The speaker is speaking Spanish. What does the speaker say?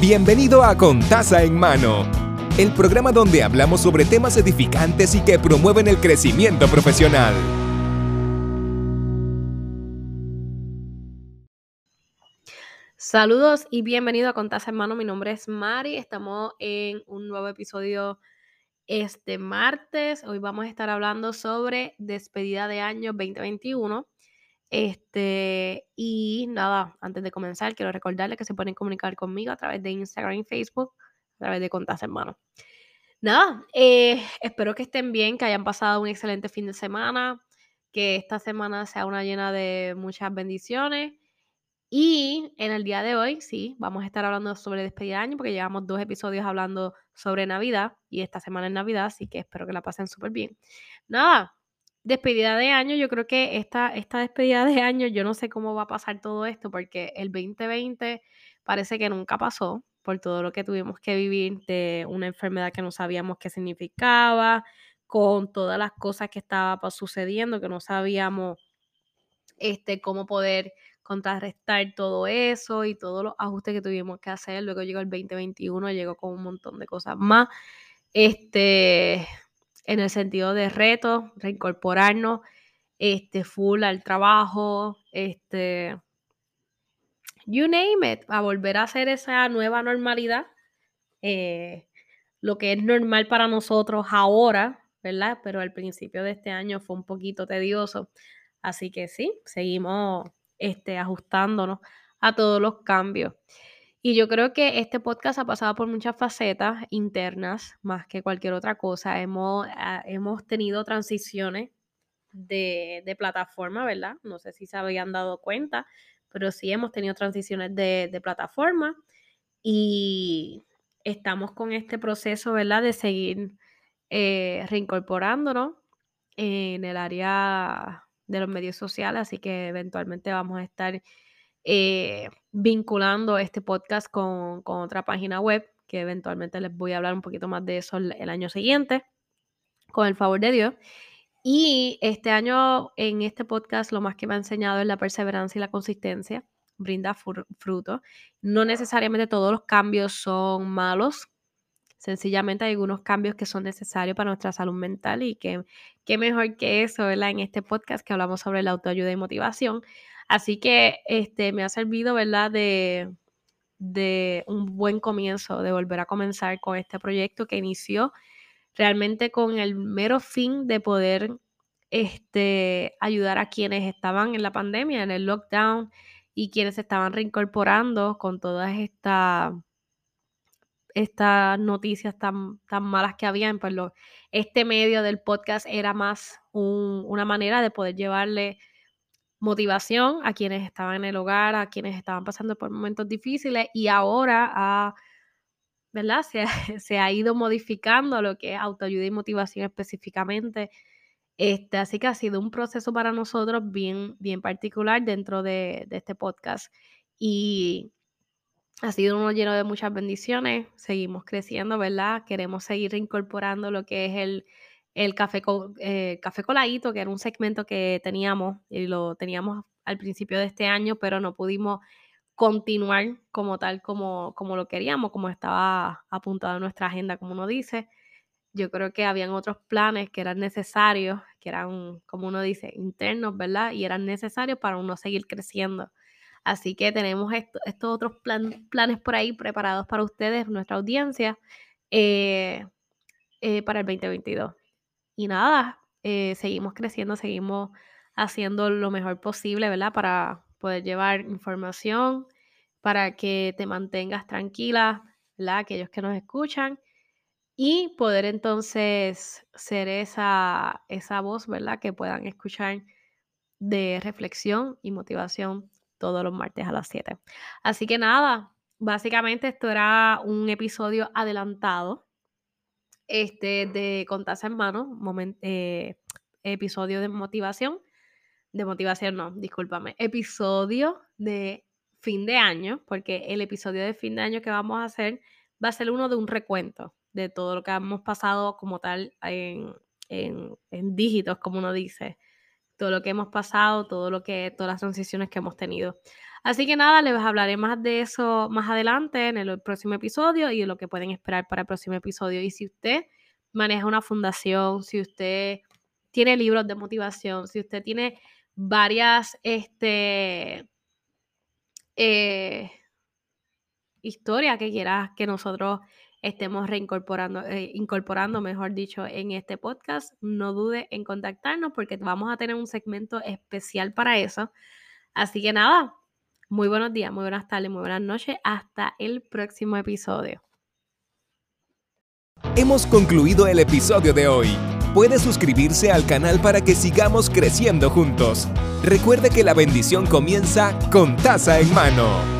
Bienvenido a Contaza en Mano, el programa donde hablamos sobre temas edificantes y que promueven el crecimiento profesional. Saludos y bienvenido a Contaza en Mano. Mi nombre es Mari. Estamos en un nuevo episodio este martes. Hoy vamos a estar hablando sobre despedida de año 2021. Este, y nada, antes de comenzar, quiero recordarles que se pueden comunicar conmigo a través de Instagram y Facebook, a través de Contas Hermanos. Nada, eh, espero que estén bien, que hayan pasado un excelente fin de semana, que esta semana sea una llena de muchas bendiciones. Y en el día de hoy, sí, vamos a estar hablando sobre despedida de año, porque llevamos dos episodios hablando sobre Navidad y esta semana es Navidad, así que espero que la pasen súper bien. Nada, despedida de año, yo creo que esta, esta despedida de año, yo no sé cómo va a pasar todo esto, porque el 2020 parece que nunca pasó por todo lo que tuvimos que vivir de una enfermedad que no sabíamos qué significaba, con todas las cosas que estaba sucediendo, que no sabíamos este, cómo poder contrarrestar todo eso y todos los ajustes que tuvimos que hacer. Luego llegó el 2021, llegó con un montón de cosas más. Este, en el sentido de retos, reincorporarnos este, full al trabajo, este, you name it, a volver a hacer esa nueva normalidad, eh, lo que es normal para nosotros ahora, ¿verdad? Pero al principio de este año fue un poquito tedioso, así que sí, seguimos este, ajustándonos a todos los cambios. Y yo creo que este podcast ha pasado por muchas facetas internas, más que cualquier otra cosa. Hemos, ah, hemos tenido transiciones de, de, plataforma, ¿verdad? No sé si se habían dado cuenta, pero sí hemos tenido transiciones de, plataforma y estamos con este proceso, ¿verdad? De seguir eh, reincorporándonos en el área de los medios sociales, así que eventualmente vamos a estar eh, vinculando este podcast con, con, otra página web, que eventualmente les voy a hablar un poquito más de eso el, año siguiente, con el favor de Dios. Y este año en este podcast lo más que me ha enseñado es la perseverancia y la consistencia, brinda fruto. No necesariamente todos los cambios son malos, sencillamente hay algunos cambios que son necesarios para nuestra salud mental y que qué mejor que eso, ¿verdad? En este podcast que hablamos sobre la autoayuda y motivación. Así que este, me ha servido, ¿verdad? De, de un buen comienzo, de volver a comenzar con este proyecto que inició realmente con el mero fin de poder este, ayudar a quienes estaban en la pandemia, en el lockdown y quienes estaban reincorporando con todas estas noticias tan, tan malas que habían, pues lo, este medio del podcast era más un, una manera de poder llevarle motivación a quienes estaban en el hogar, a quienes estaban pasando por momentos difíciles y ahora ¿verdad? Se se ha ido modificando lo que es autoayuda y motivación específicamente. Este, así que ha sido un proceso para nosotros bien, bien particular dentro de, de este podcast. Y ha sido uno lleno de muchas bendiciones. Seguimos creciendo, ¿verdad? Queremos seguir incorporando lo que es el, el café, eh, café coladito, que era un segmento que teníamos y lo teníamos al principio de este año, pero no pudimos continuar como tal, como, como lo queríamos, como estaba apuntado en nuestra agenda, como uno dice. Yo creo que habían otros planes que eran necesarios, que eran, como uno dice, internos, ¿verdad? Y eran necesarios para uno seguir creciendo. Así que tenemos esto, estos otros plan, planes por ahí preparados para ustedes, nuestra audiencia, eh, eh, para el 2022. Y nada, eh, seguimos creciendo, seguimos haciendo lo mejor posible, ¿verdad? Para poder llevar información, para que te mantengas tranquila, ¿verdad? Aquellos que nos escuchan y poder entonces ser esa, esa voz, ¿verdad? Que puedan escuchar de reflexión y motivación todos los martes a las 7. Así que nada, básicamente esto era un episodio adelantado este, de Contarse en Mano, moment, eh, episodio de motivación, de motivación no, discúlpame, episodio de fin de año, porque el episodio de fin de año que vamos a hacer va a ser uno de un recuento de todo lo que hemos pasado como tal en, en, en dígitos, como uno dice, todo lo que hemos pasado, todo lo que, todas las transiciones que hemos tenido. Así que nada, les hablaré más de eso más adelante en el próximo episodio y de lo que pueden esperar para el próximo episodio. Y si usted maneja una fundación, si usted tiene libros de motivación, si usted tiene varias este, eh, historias que quieras que nosotros estemos reincorporando, eh, incorporando, mejor dicho, en este podcast, no dude en contactarnos porque vamos a tener un segmento especial para eso. Así que nada, muy buenos días, muy buenas tardes, muy buenas noches. Hasta el próximo episodio. Hemos concluido el episodio de hoy. Puede suscribirse al canal para que sigamos creciendo juntos. Recuerde que la bendición comienza con taza en mano.